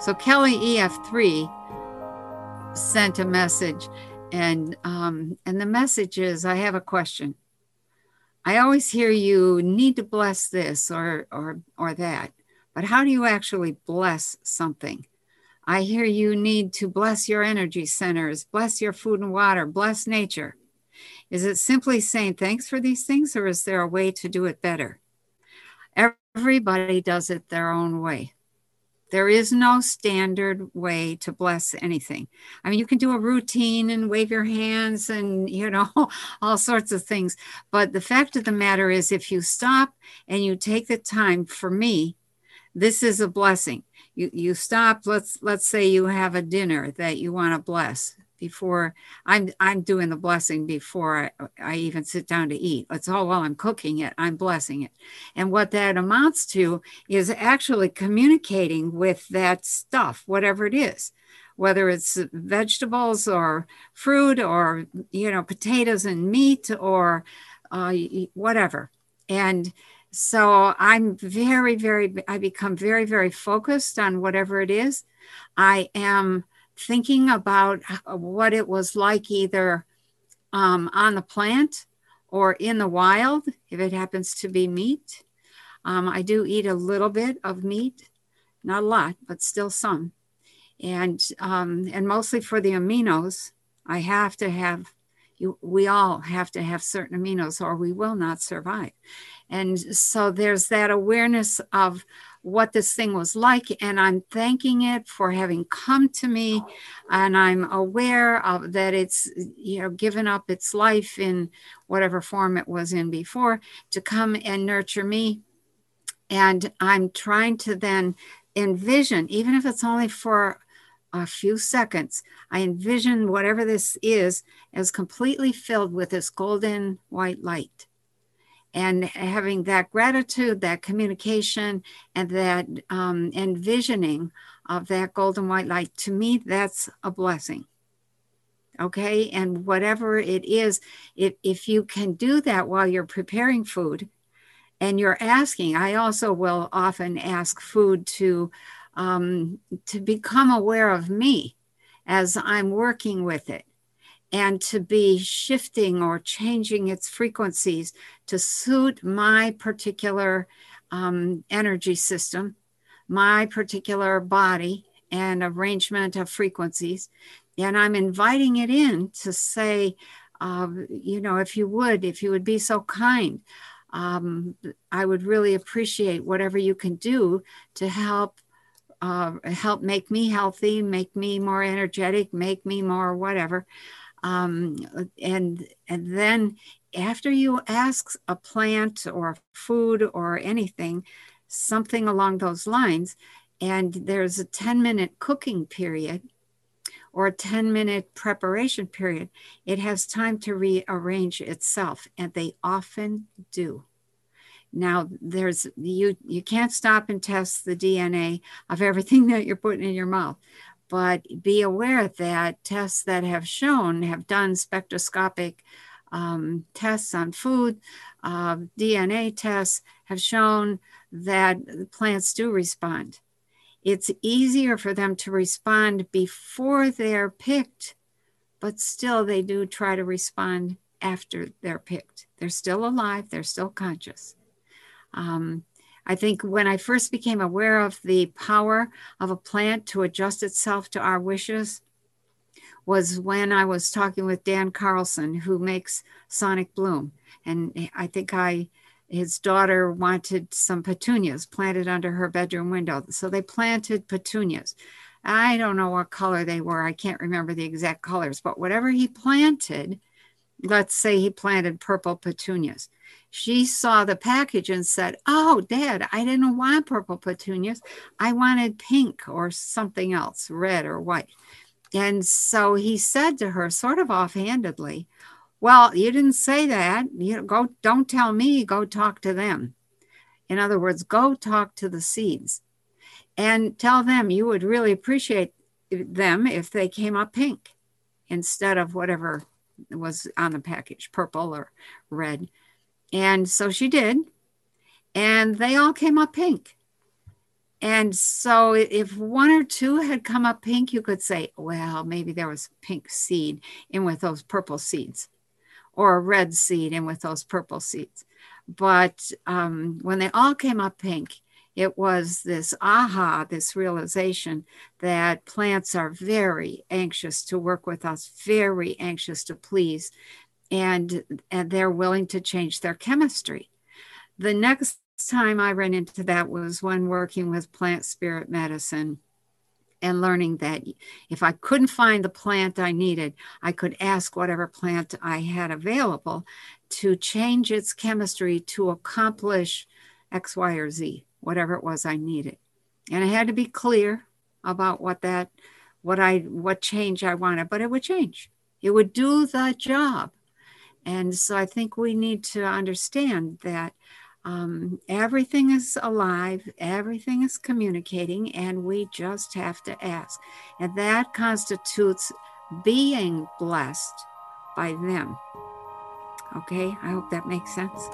So Kelly EF3 sent a message, and um, and the message is, I have a question. I always hear you need to bless this or or or that, but how do you actually bless something? I hear you need to bless your energy centers, bless your food and water, bless nature. Is it simply saying thanks for these things, or is there a way to do it better? Everybody does it their own way. There is no standard way to bless anything. I mean, you can do a routine and wave your hands and, you know, all sorts of things. But the fact of the matter is, if you stop and you take the time, for me, this is a blessing. You, you stop, let's, let's say you have a dinner that you want to bless before I'm I'm doing the blessing before I, I, even sit down to eat. It's all while I'm cooking it, I'm blessing it. And what that amounts to is actually communicating with that stuff, whatever it is, whether it's vegetables or fruit or you know potatoes and meat or uh, whatever. And so I'm very, very, I become very, very focused on whatever it is. I am thinking about what it was like either um, on the plant or in the wild, if it happens to be meat. Um, I do eat a little bit of meat, not a lot, but still some. And um, and mostly for the aminos, I have to have you. We all have to have certain aminos, or we will not survive. And so there's that awareness of what this thing was like. And I'm thanking it for having come to me. And I'm aware of that it's, you know, given up its life in whatever form it was in before to come and nurture me. And I'm trying to then envision, even if it's only for a few seconds, I envision whatever this is as completely filled with this golden white light and having that gratitude, that communication, and that um, envisioning of that golden white light, to me, that's a blessing. Okay. And whatever it is, if, if you can do that while you're preparing food and you're asking, I also will often ask food to, um, to become aware of me as I'm working with it and to be shifting or changing its frequencies to suit my particular um, energy system, my particular body, and arrangement of frequencies. And I'm inviting it in to say, uh, you know, if you would, if you would be so kind, um, I would really appreciate whatever you can do to help uh, help make me healthy, make me more energetic, make me more whatever. Um, and and then after you ask a plant or food or anything, something along those lines, and there's a 10 minute cooking period or a 10 minute preparation period, it has time to rearrange itself, and they often do. Now there's you you can't stop and test the DNA of everything that you're putting in your mouth, but be aware that tests that have shown have done spectroscopic um, tests on food, uh, DNA tests have shown that plants do respond. It's easier for them to respond before they're picked, but still they do try to respond after they're picked. They're still alive, they're still conscious. Um, I think when I first became aware of the power of a plant to adjust itself to our wishes was when I was talking with Dan Carlson, who makes Sonic Bloom. And I think I, his daughter wanted some petunias planted under her bedroom window. So they planted petunias. I don't know what color they were. I can't remember the exact colors, but whatever he planted, let's say he planted purple petunias she saw the package and said, Oh, Dad, I didn't want purple petunias. I wanted pink or something else, red or white. And so he said to her, sort of offhandedly, Well, you didn't say that. You go, don't tell me, go talk to them. In other words, go talk to the seeds and tell them you would really appreciate them if they came up pink instead of whatever was on the package, purple or red. And so she did. And they all came up pink. And so if one or two had come up pink, you could say, well, maybe there was pink seed in with those purple seeds, or a red seed in with those purple seeds. But um, when they all came up pink, it was this aha, this realization that plants are very anxious to work with us, very anxious to please, and, and they're willing to change their chemistry. The next time I ran into that was when working with plant spirit medicine and learning that if I couldn't find the plant I needed, I could ask whatever plant I had available to change its chemistry to accomplish X, Y, or Z whatever it was I needed. And I had to be clear about what that, what I, what change I wanted, but it would change. It would do the job. And so I think we need to understand that um, everything is alive, everything is communicating, and we just have to ask. And that constitutes being blessed by them. Okay, I hope that makes sense.